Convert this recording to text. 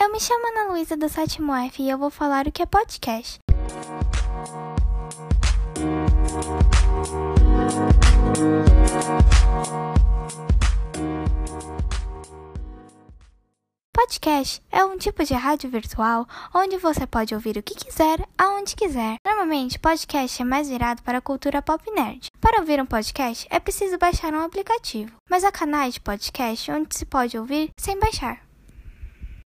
Eu me chamo Ana Luísa do sétimo F e eu vou falar o que é podcast. Podcast é um tipo de rádio virtual onde você pode ouvir o que quiser, aonde quiser. Normalmente, podcast é mais virado para a cultura pop nerd. Para ouvir um podcast, é preciso baixar um aplicativo, mas há canais de podcast onde se pode ouvir sem baixar.